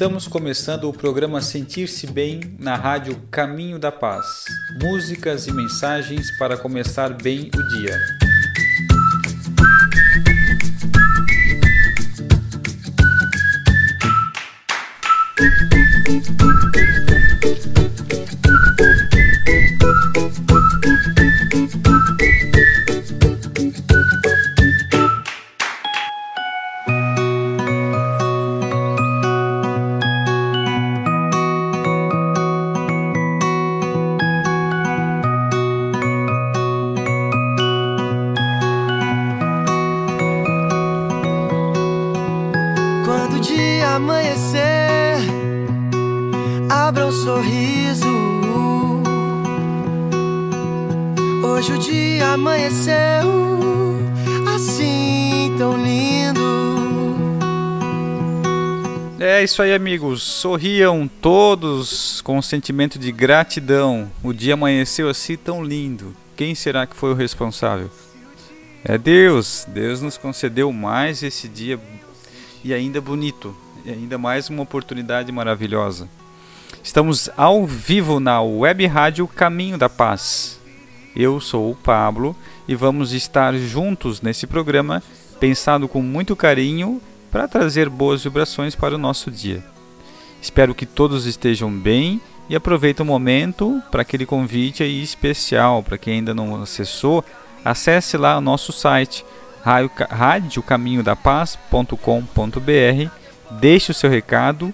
estamos começando o programa Sentir-se Bem na rádio Caminho da Paz. Músicas e mensagens para começar bem o dia. Isso aí, amigos. Sorriam todos com um sentimento de gratidão. O dia amanheceu assim tão lindo. Quem será que foi o responsável? É Deus. Deus nos concedeu mais esse dia e ainda bonito. E ainda mais uma oportunidade maravilhosa. Estamos ao vivo na Web Rádio Caminho da Paz. Eu sou o Pablo e vamos estar juntos nesse programa, pensado com muito carinho para trazer boas vibrações para o nosso dia. Espero que todos estejam bem e aproveite o momento para aquele convite aí especial para quem ainda não acessou, acesse lá o nosso site radiocaminhodapaz.com.br, deixe o seu recado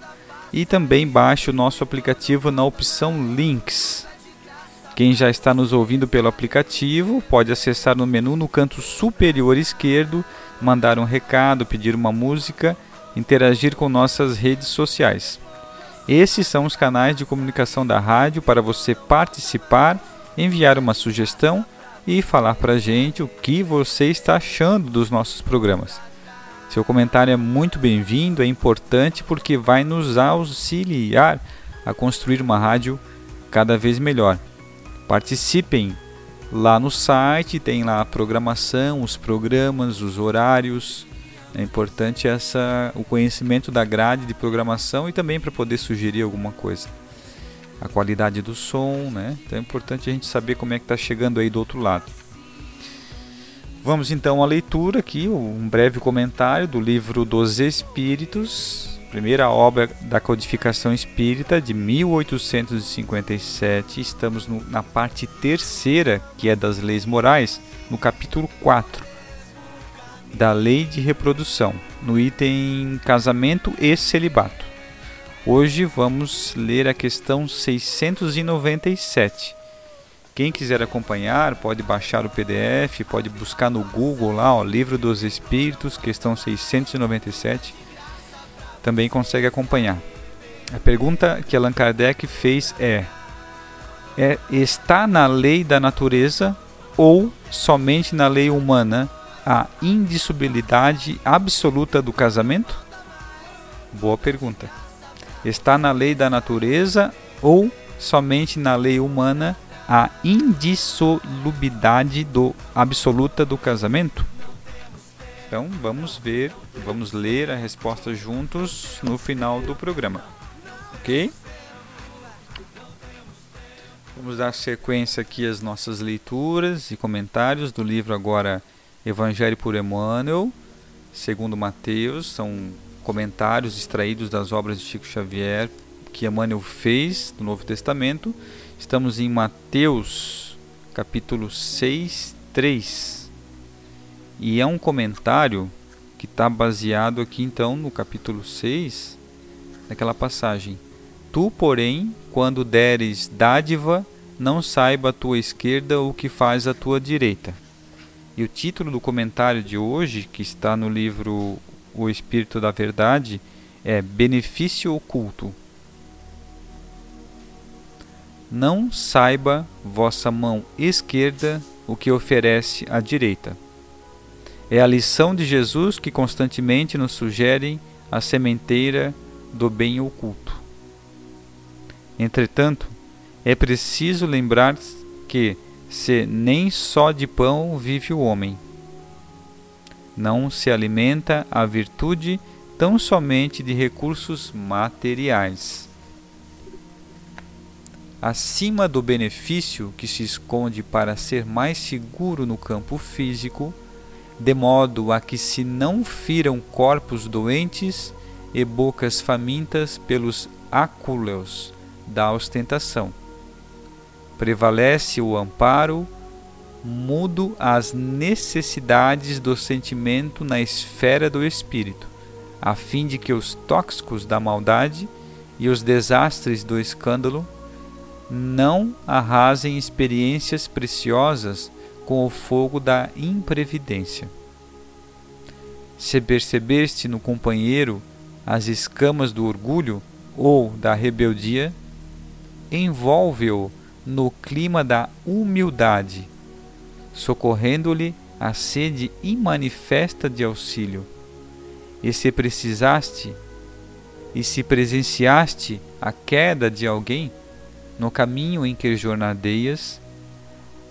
e também baixe o nosso aplicativo na opção Links. Quem já está nos ouvindo pelo aplicativo pode acessar no menu no canto superior esquerdo, mandar um recado, pedir uma música, interagir com nossas redes sociais. Esses são os canais de comunicação da rádio para você participar, enviar uma sugestão e falar para a gente o que você está achando dos nossos programas. Seu comentário é muito bem-vindo, é importante porque vai nos auxiliar a construir uma rádio cada vez melhor. Participem lá no site, tem lá a programação, os programas, os horários. É importante essa o conhecimento da grade de programação e também para poder sugerir alguma coisa. A qualidade do som, né? Então é importante a gente saber como é que está chegando aí do outro lado. Vamos então à leitura aqui, um breve comentário do livro dos Espíritos, primeira obra da codificação espírita de 1857. Estamos no, na parte terceira, que é das leis morais, no capítulo 4 da lei de reprodução, no item casamento e celibato. Hoje vamos ler a questão 697. Quem quiser acompanhar, pode baixar o PDF, pode buscar no Google lá, ó, Livro dos Espíritos, questão 697. Também consegue acompanhar. A pergunta que Allan Kardec fez é: é está na lei da natureza ou somente na lei humana a indissolubilidade absoluta do casamento? Boa pergunta. Está na lei da natureza ou somente na lei humana a indissolubilidade do absoluta do casamento? Então vamos ver, vamos ler a resposta juntos no final do programa. OK? Vamos dar sequência aqui às nossas leituras e comentários do livro agora Evangelho por Emmanuel, segundo Mateus, são comentários extraídos das obras de Chico Xavier que Emmanuel fez no Novo Testamento. Estamos em Mateus, capítulo 6, 3. E é um comentário que está baseado aqui então no capítulo 6, naquela passagem. Tu, porém, quando deres dádiva, não saiba a tua esquerda o que faz a tua direita. E o título do comentário de hoje, que está no livro O Espírito da Verdade, é Benefício Oculto. não saiba vossa mão esquerda o que oferece a direita. É a lição de Jesus que constantemente nos sugere a sementeira do bem oculto. Entretanto, é preciso lembrar que se nem só de pão vive o homem, não se alimenta a virtude tão somente de recursos materiais. Acima do benefício que se esconde para ser mais seguro no campo físico, de modo a que se não firam corpos doentes e bocas famintas pelos acúleos da ostentação. Prevalece o amparo mudo às necessidades do sentimento na esfera do espírito, a fim de que os tóxicos da maldade e os desastres do escândalo não arrasem experiências preciosas com o fogo da imprevidência. Se percebeste no companheiro as escamas do orgulho ou da rebeldia, envolve-o no clima da humildade, socorrendo-lhe a sede imanifesta de auxílio. E se precisaste e se presenciaste a queda de alguém no caminho em que jornadeias,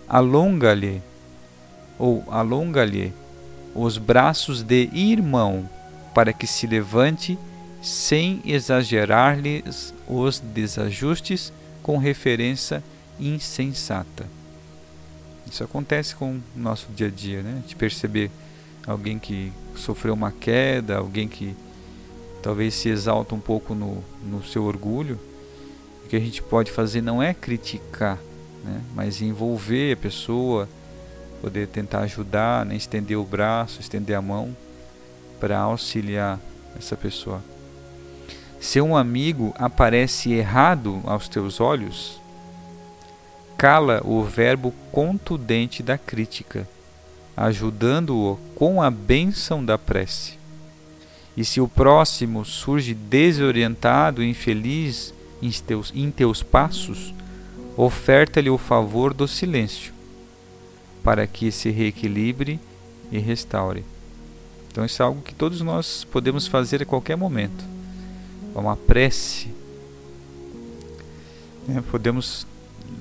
alonga-lhe ou alonga-lhe os braços de irmão para que se levante sem exagerar-lhes os desajustes com referência insensata. Isso acontece com o nosso dia a dia, né? De perceber alguém que sofreu uma queda, alguém que talvez se exalta um pouco no, no seu orgulho. O que a gente pode fazer não é criticar, né? mas envolver a pessoa, poder tentar ajudar, né? estender o braço, estender a mão para auxiliar essa pessoa. Se um amigo aparece errado aos teus olhos, cala o verbo contundente da crítica, ajudando-o com a bênção da prece. E se o próximo surge desorientado e infeliz em teus, em teus passos, oferta-lhe o favor do silêncio, para que se reequilibre e restaure. Então, isso é algo que todos nós podemos fazer a qualquer momento. É uma prece. Né? Podemos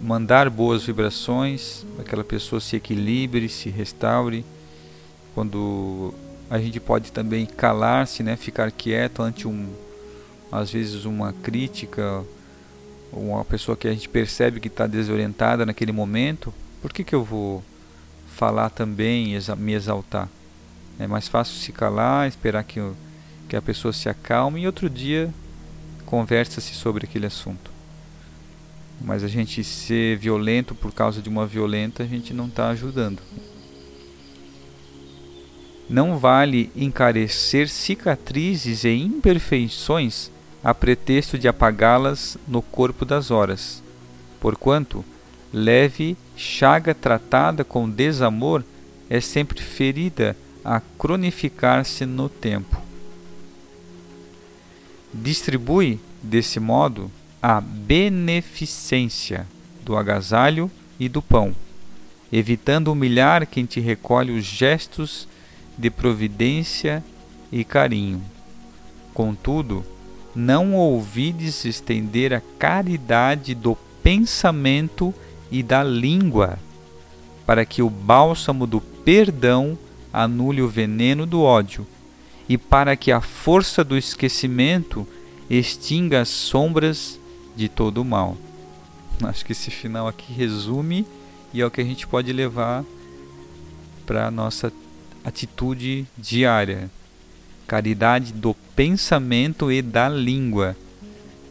mandar boas vibrações, aquela pessoa se equilibre, se restaure. Quando a gente pode também calar-se, né, ficar quieto ante um, às vezes uma crítica, uma pessoa que a gente percebe que está desorientada naquele momento, por que, que eu vou falar também, me exaltar? É mais fácil se calar, esperar que, que a pessoa se acalme e outro dia conversa-se sobre aquele assunto. Mas a gente ser violento por causa de uma violenta, a gente não está ajudando. Não vale encarecer cicatrizes e imperfeições a pretexto de apagá-las no corpo das horas, porquanto leve chaga tratada com desamor é sempre ferida a cronificar-se no tempo. Distribui, desse modo, a beneficência do agasalho e do pão, evitando humilhar quem te recolhe os gestos de providência e carinho. Contudo, não ouvides estender a caridade do pensamento e da língua, para que o bálsamo do perdão anule o veneno do ódio, e para que a força do esquecimento extinga as sombras de todo o mal. Acho que esse final aqui resume e é o que a gente pode levar para a nossa atitude diária. Caridade do pensamento e da língua.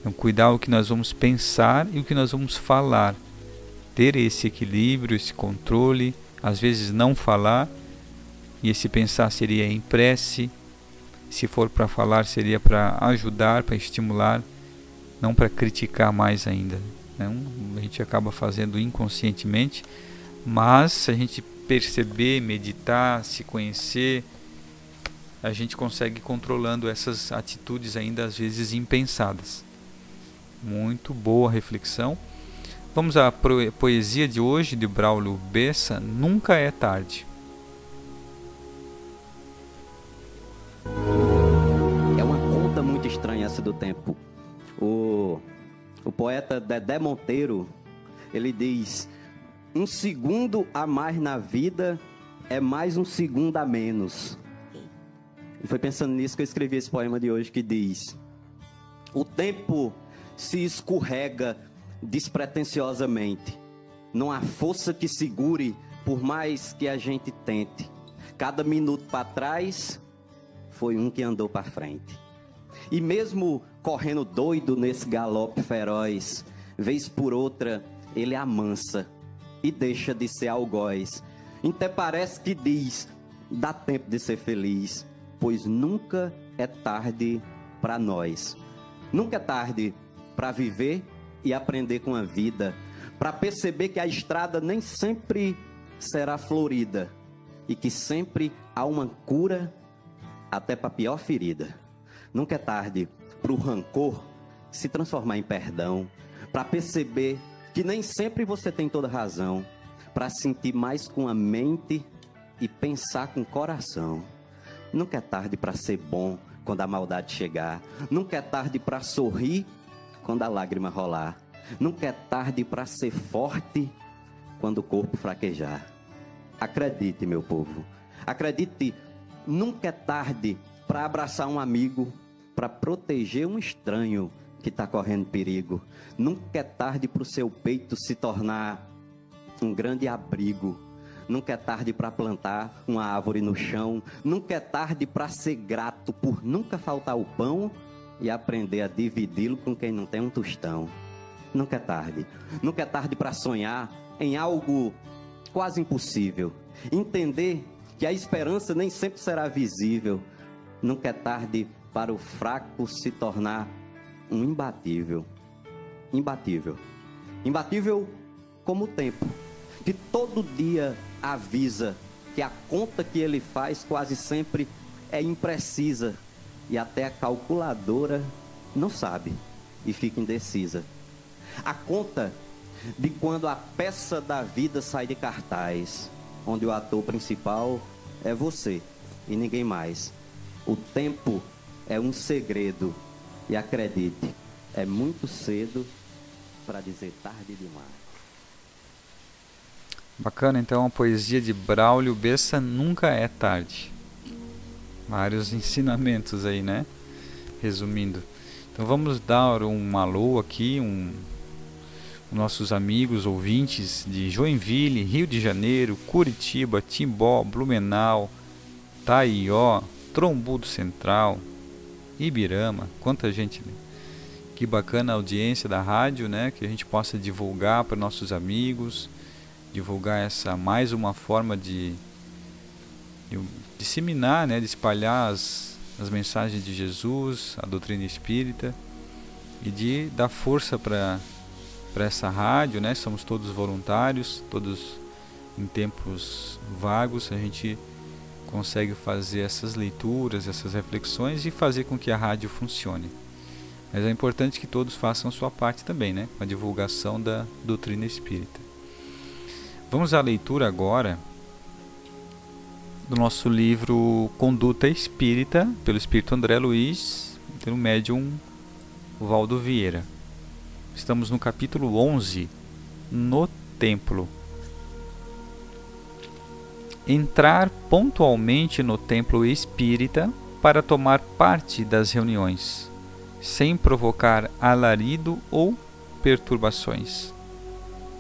Então, cuidar o que nós vamos pensar e o que nós vamos falar. Ter esse equilíbrio, esse controle. Às vezes não falar. E esse pensar seria em prece. Se for para falar, seria para ajudar, para estimular não para criticar mais ainda. Né? A gente acaba fazendo inconscientemente, mas se a gente perceber, meditar, se conhecer, a gente consegue controlando essas atitudes ainda às vezes impensadas. Muito boa reflexão. Vamos à poesia de hoje de Braulio Bessa, Nunca é tarde. É uma conta muito estranha essa do tempo. O, o poeta Dedé Monteiro, ele diz: um segundo a mais na vida é mais um segundo a menos. E foi pensando nisso que eu escrevi esse poema de hoje que diz: O tempo se escorrega despretensiosamente. Não há força que segure por mais que a gente tente. Cada minuto para trás foi um que andou para frente. E mesmo correndo doido nesse galope feroz, vez por outra ele amansa e deixa de ser algoz. Até parece que diz: dá tempo de ser feliz, pois nunca é tarde para nós. Nunca é tarde para viver e aprender com a vida, para perceber que a estrada nem sempre será florida e que sempre há uma cura até para a pior ferida. Nunca é tarde para o rancor se transformar em perdão, para perceber que nem sempre você tem toda razão, para sentir mais com a mente e pensar com o coração. Nunca é tarde para ser bom quando a maldade chegar. Nunca é tarde para sorrir quando a lágrima rolar. Nunca é tarde para ser forte quando o corpo fraquejar. Acredite, meu povo. Acredite, nunca é tarde para abraçar um amigo, para proteger um estranho que está correndo perigo. Nunca é tarde para o seu peito se tornar um grande abrigo. Nunca é tarde para plantar uma árvore no chão. Nunca é tarde para ser grato por nunca faltar o pão e aprender a dividi-lo com quem não tem um tostão. Nunca é tarde. Nunca é tarde para sonhar em algo quase impossível. Entender que a esperança nem sempre será visível. Nunca é tarde para o fraco se tornar um imbatível. Imbatível. Imbatível como o tempo, que todo dia avisa que a conta que ele faz quase sempre é imprecisa e até a calculadora não sabe e fica indecisa. A conta de quando a peça da vida sai de cartaz, onde o ator principal é você e ninguém mais. O tempo é um segredo e acredite, é muito cedo para dizer tarde demais. Bacana, então a poesia de Braulio Bessa Nunca é tarde. Vários ensinamentos aí, né? Resumindo. Então vamos dar um alô aqui, um nossos amigos ouvintes de Joinville, Rio de Janeiro, Curitiba, Timbó, Blumenau, Taió, Trombudo Central, Ibirama, quanta gente, né? Que bacana a audiência da rádio, né? Que a gente possa divulgar para nossos amigos, divulgar essa mais uma forma de, de disseminar, né? De espalhar as, as mensagens de Jesus, a doutrina espírita e de dar força para para essa rádio, né? Somos todos voluntários, todos em tempos vagos, a gente consegue fazer essas leituras, essas reflexões e fazer com que a rádio funcione. Mas é importante que todos façam sua parte também, né? Com a divulgação da doutrina espírita. Vamos à leitura agora do nosso livro Conduta Espírita, pelo Espírito André Luiz, pelo médium Valdo Vieira. Estamos no capítulo 11, no templo. Entrar pontualmente no templo espírita para tomar parte das reuniões, sem provocar alarido ou perturbações.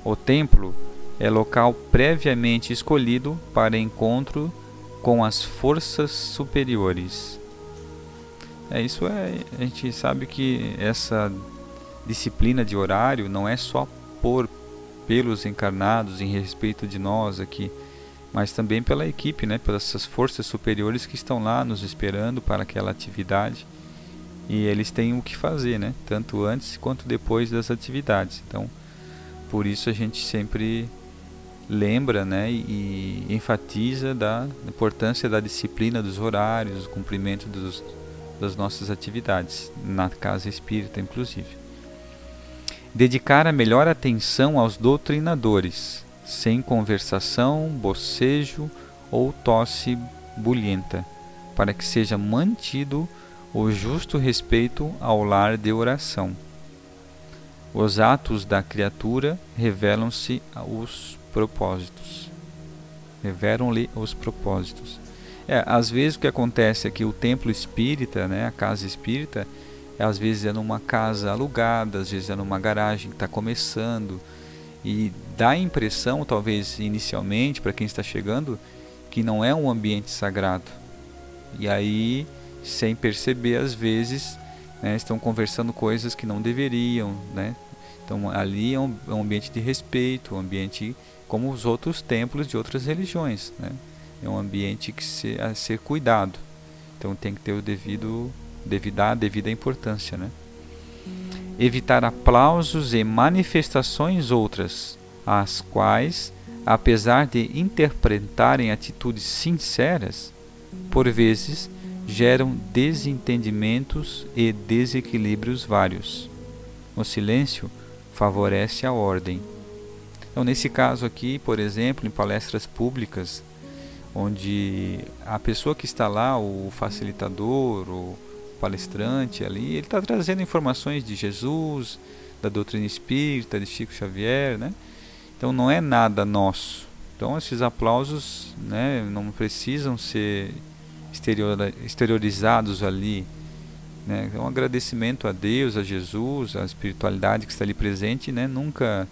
O templo é local previamente escolhido para encontro com as forças superiores. É isso é, a gente sabe que essa disciplina de horário não é só por pelos encarnados em respeito de nós aqui, mas também pela equipe, né, pelas forças superiores que estão lá nos esperando para aquela atividade. E eles têm o que fazer, né, tanto antes quanto depois das atividades. Então, por isso a gente sempre lembra, né, e, enfatiza da importância da disciplina dos horários, o cumprimento dos, das nossas atividades na casa espírita, inclusive. Dedicar a melhor atenção aos doutrinadores, sem conversação, bocejo ou tosse bulhenta, para que seja mantido o justo respeito ao lar de oração. Os atos da criatura revelam-se os propósitos. Revelam-lhe os propósitos. É, às vezes o que acontece é que o templo espírita, né, a casa espírita, às vezes é numa casa alugada, às vezes é numa garagem que está começando e dá a impressão, talvez inicialmente, para quem está chegando, que não é um ambiente sagrado. E aí, sem perceber, às vezes, né, estão conversando coisas que não deveriam, né? Então ali é um, é um ambiente de respeito, um ambiente como os outros templos de outras religiões, né? É um ambiente que se, a ser cuidado. Então tem que ter o devido devido a devida importância, né? Evitar aplausos e manifestações outras, as quais, apesar de interpretarem atitudes sinceras, por vezes geram desentendimentos e desequilíbrios vários. O silêncio favorece a ordem. Então, nesse caso aqui, por exemplo, em palestras públicas, onde a pessoa que está lá, o facilitador, o palestrante ali, ele está trazendo informações de Jesus, da doutrina espírita, de Chico Xavier, né? Então não é nada nosso. Então esses aplausos, né, não precisam ser exteriorizados ali. Né? É um agradecimento a Deus, a Jesus, a espiritualidade que está ali presente, né? Nunca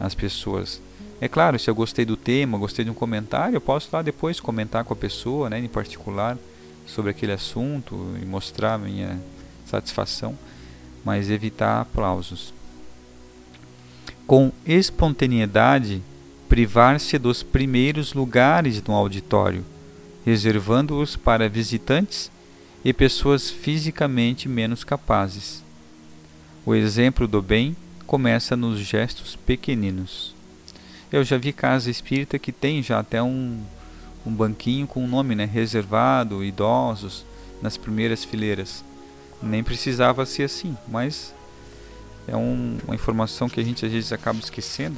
as pessoas. É claro, se eu gostei do tema, gostei de um comentário, eu posso lá depois comentar com a pessoa, né, em particular sobre aquele assunto e mostrar minha satisfação, mas evitar aplausos. Com espontaneidade, privar-se dos primeiros lugares no auditório, reservando-os para visitantes e pessoas fisicamente menos capazes. O exemplo do bem começa nos gestos pequeninos. Eu já vi casa espírita que tem já até um um banquinho com o um nome, né, reservado, idosos, nas primeiras fileiras. Nem precisava ser assim, mas é um, uma informação que a gente às vezes acaba esquecendo.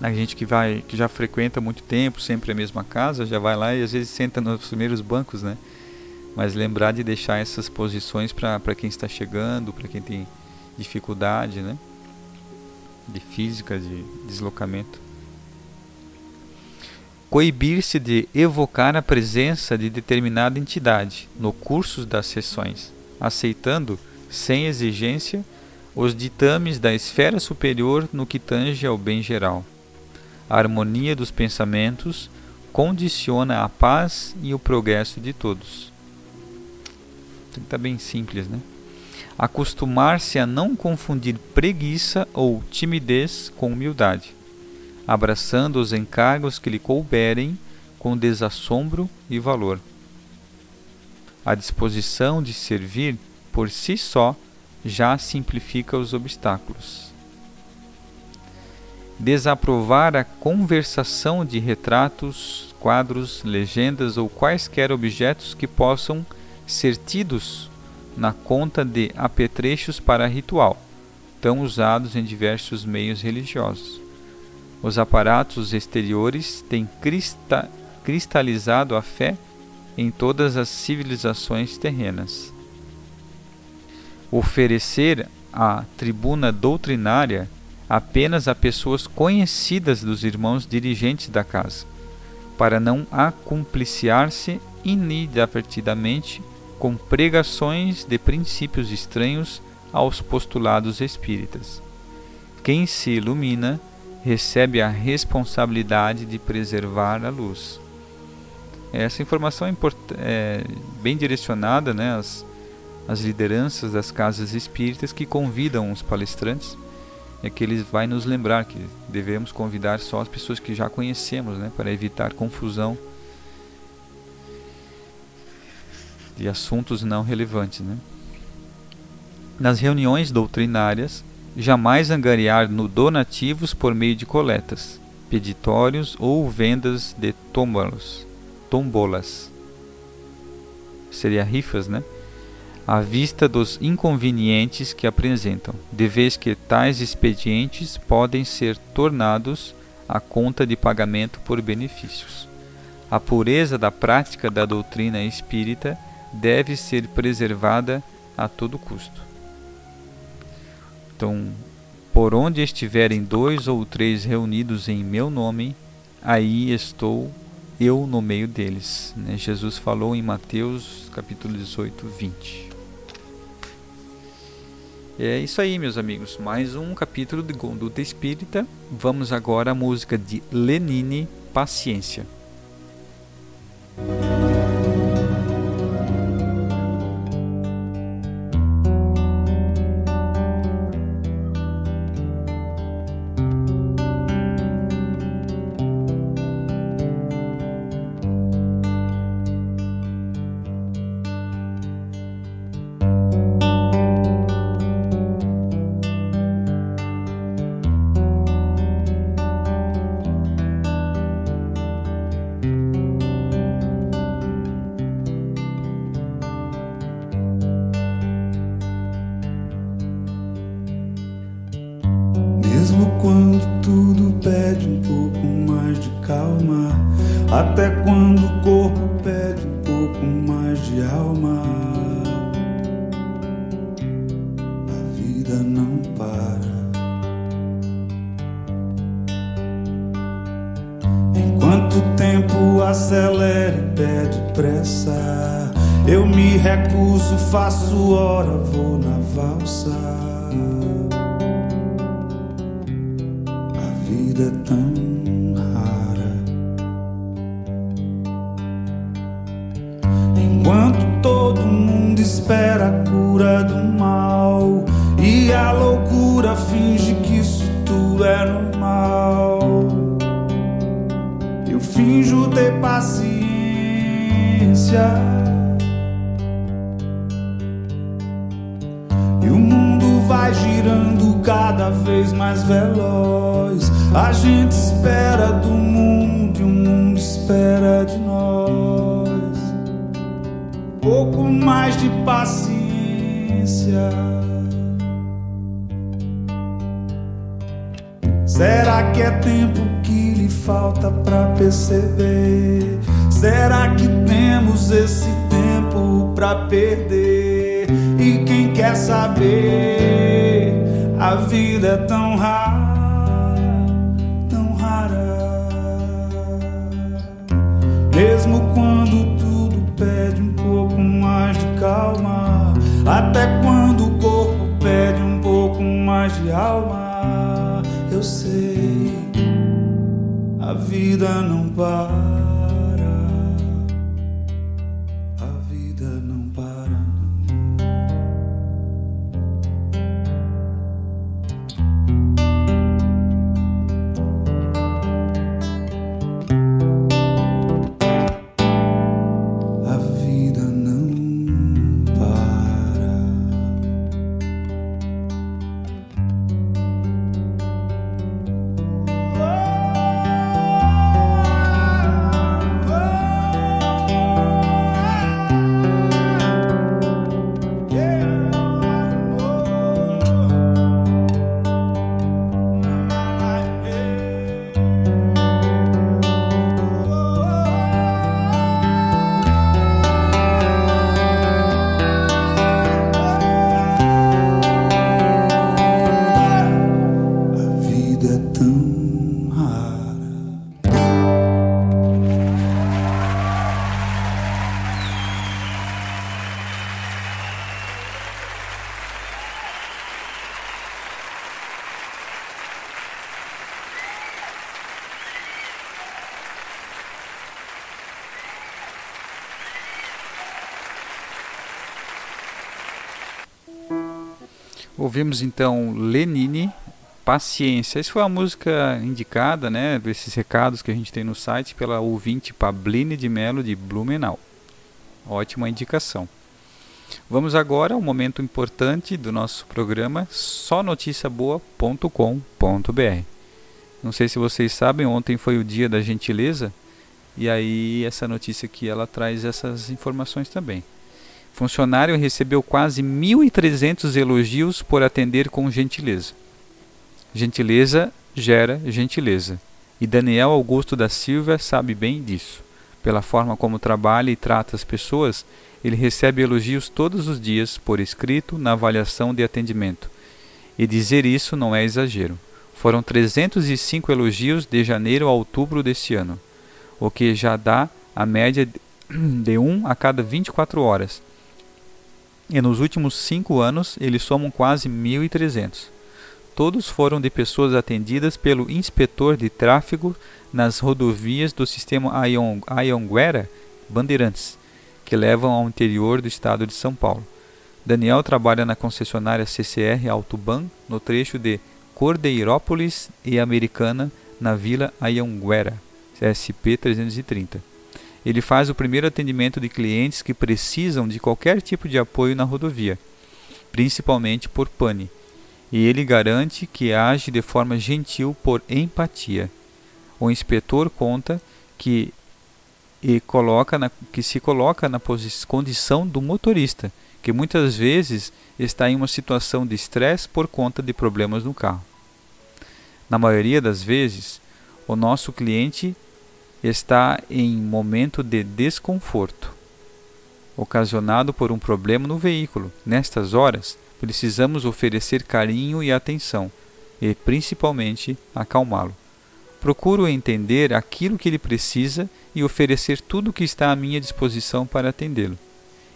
A gente que vai, que já frequenta muito tempo, sempre a mesma casa, já vai lá e às vezes senta nos primeiros bancos, né? Mas lembrar de deixar essas posições para quem está chegando, para quem tem dificuldade, né? De física, de deslocamento coibir-se de evocar a presença de determinada entidade no curso das sessões, aceitando, sem exigência, os ditames da esfera superior no que tange ao bem geral. A harmonia dos pensamentos condiciona a paz e o progresso de todos. Está bem simples, né? Acostumar-se a não confundir preguiça ou timidez com humildade abraçando os encargos que lhe couberem com desassombro e valor. A disposição de servir por si só já simplifica os obstáculos. Desaprovar a conversação de retratos, quadros, legendas ou quaisquer objetos que possam ser tidos na conta de apetrechos para ritual, tão usados em diversos meios religiosos. Os aparatos exteriores têm crista cristalizado a fé em todas as civilizações terrenas. Oferecer a tribuna doutrinária apenas a pessoas conhecidas dos irmãos dirigentes da casa, para não acumpliciar-se inadvertidamente com pregações de princípios estranhos aos postulados espíritas. Quem se ilumina recebe a responsabilidade de preservar a luz. Essa informação é, é bem direcionada né, às, às lideranças das casas espíritas que convidam os palestrantes. É que eles vai nos lembrar que devemos convidar só as pessoas que já conhecemos, né, para evitar confusão de assuntos não relevantes. Né. Nas reuniões doutrinárias, jamais angariar no donativos por meio de coletas, peditórios ou vendas de tombolos, tombolas. Seria rifas, né? à vista dos inconvenientes que apresentam, de vez que tais expedientes podem ser tornados à conta de pagamento por benefícios. A pureza da prática da doutrina espírita deve ser preservada a todo custo. Então, por onde estiverem dois ou três reunidos em meu nome, aí estou eu no meio deles. Né? Jesus falou em Mateus capítulo 18, 20. É isso aí, meus amigos. Mais um capítulo de Conduta Espírita. Vamos agora à música de Lenine, Paciência. Quando tudo pede um pouco mais de calma, até quando o corpo pede um pouco mais de alma, a vida não para. Enquanto o tempo acelera e pede pressa, eu me recuso, faço hora, vou na valsa. Vida tão rara. Enquanto todo mundo espera a cura do mal e a loucura finge que isso tudo é normal. Eu finjo ter paciência. E o mundo vai girando cada vez mais veloz. A gente espera do mundo e o mundo espera de nós. Pouco mais de paciência. Será que é tempo que lhe falta pra perceber? Será que temos esse tempo pra perder? E quem quer saber? A vida é tão rara, até quando o corpo pede um pouco mais de alma, eu sei, a vida não para. A vida não para, Ouvimos então Lenine, Paciência. Essa foi a música indicada, né, desses recados que a gente tem no site pela ouvinte Pabline de Melo de Blumenau. Ótima indicação. Vamos agora ao momento importante do nosso programa sonoticiaboa.com.br. Não sei se vocês sabem, ontem foi o dia da gentileza e aí essa notícia aqui ela traz essas informações também. Funcionário recebeu quase 1.300 elogios por atender com gentileza. Gentileza gera gentileza. E Daniel Augusto da Silva sabe bem disso. Pela forma como trabalha e trata as pessoas, ele recebe elogios todos os dias, por escrito, na avaliação de atendimento. E dizer isso não é exagero. Foram 305 elogios de janeiro a outubro deste ano, o que já dá a média de 1 a cada 24 horas. E nos últimos cinco anos, eles somam quase 1.300. Todos foram de pessoas atendidas pelo inspetor de tráfego nas rodovias do sistema Ayonguera Bandeirantes, que levam ao interior do estado de São Paulo. Daniel trabalha na concessionária CCR Autoban, no trecho de Cordeirópolis e Americana, na Vila Ayonguera, SP 330. Ele faz o primeiro atendimento de clientes que precisam de qualquer tipo de apoio na rodovia, principalmente por pane, e ele garante que age de forma gentil por empatia. O inspetor conta que e coloca na, que se coloca na condição do motorista, que muitas vezes está em uma situação de estresse por conta de problemas no carro. Na maioria das vezes, o nosso cliente está em momento de desconforto, ocasionado por um problema no veículo. Nestas horas, precisamos oferecer carinho e atenção e, principalmente, acalmá-lo. Procuro entender aquilo que ele precisa e oferecer tudo o que está à minha disposição para atendê-lo.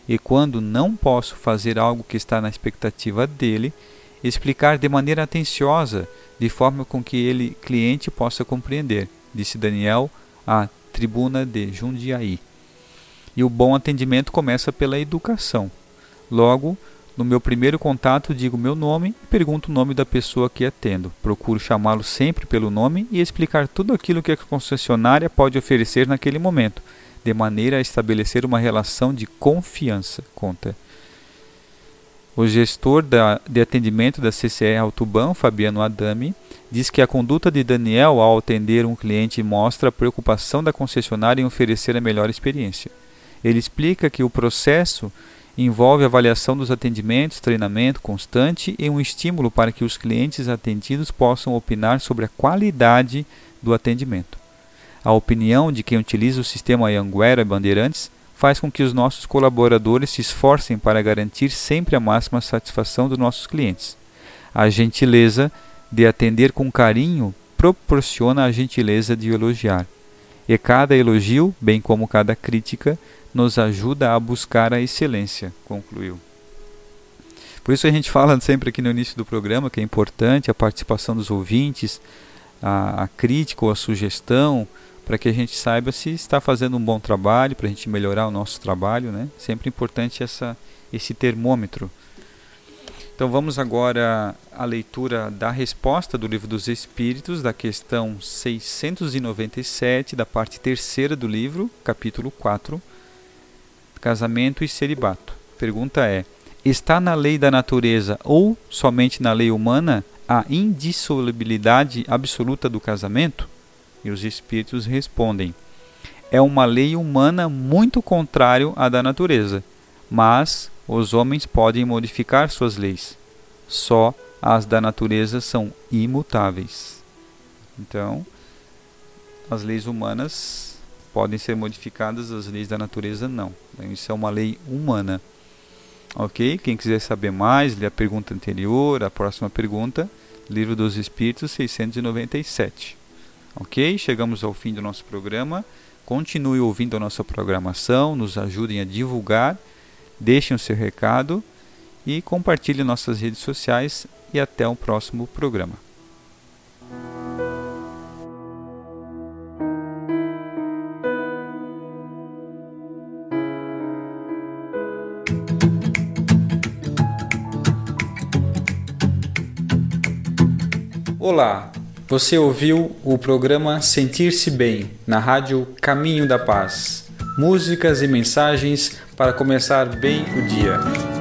E quando não posso fazer algo que está na expectativa dele, explicar de maneira atenciosa, de forma com que ele cliente possa compreender, disse Daniel à tribuna de Jundiaí. E o bom atendimento começa pela educação. Logo, no meu primeiro contato, digo meu nome e pergunto o nome da pessoa que atendo. Procuro chamá-lo sempre pelo nome e explicar tudo aquilo que a concessionária pode oferecer naquele momento, de maneira a estabelecer uma relação de confiança. Conta. O gestor da, de atendimento da CCE Autoban, Fabiano Adami, diz que a conduta de Daniel ao atender um cliente mostra a preocupação da concessionária em oferecer a melhor experiência. Ele explica que o processo envolve avaliação dos atendimentos, treinamento constante e um estímulo para que os clientes atendidos possam opinar sobre a qualidade do atendimento. A opinião de quem utiliza o sistema Anguera Bandeirantes faz com que os nossos colaboradores se esforcem para garantir sempre a máxima satisfação dos nossos clientes. A gentileza de atender com carinho proporciona a gentileza de elogiar. E cada elogio, bem como cada crítica, nos ajuda a buscar a excelência, concluiu. Por isso a gente fala sempre aqui no início do programa que é importante a participação dos ouvintes, a, a crítica ou a sugestão, para que a gente saiba se está fazendo um bom trabalho, para a gente melhorar o nosso trabalho, né? Sempre importante essa, esse termômetro então vamos agora à leitura da resposta do Livro dos Espíritos, da questão 697, da parte terceira do livro, capítulo 4, Casamento e Celibato. Pergunta é: está na lei da natureza ou somente na lei humana a indissolubilidade absoluta do casamento? E os espíritos respondem: é uma lei humana muito contrário à da natureza, mas os homens podem modificar suas leis. Só as da natureza são imutáveis. Então, as leis humanas podem ser modificadas, as leis da natureza não. Isso é uma lei humana. Ok? Quem quiser saber mais, lê a pergunta anterior, a próxima pergunta, Livro dos Espíritos 697. Ok? Chegamos ao fim do nosso programa. Continue ouvindo a nossa programação, nos ajudem a divulgar Deixem o seu recado e compartilhe nossas redes sociais e até o próximo programa. Olá, você ouviu o programa Sentir-se Bem na rádio Caminho da Paz. Músicas e mensagens para começar bem o dia.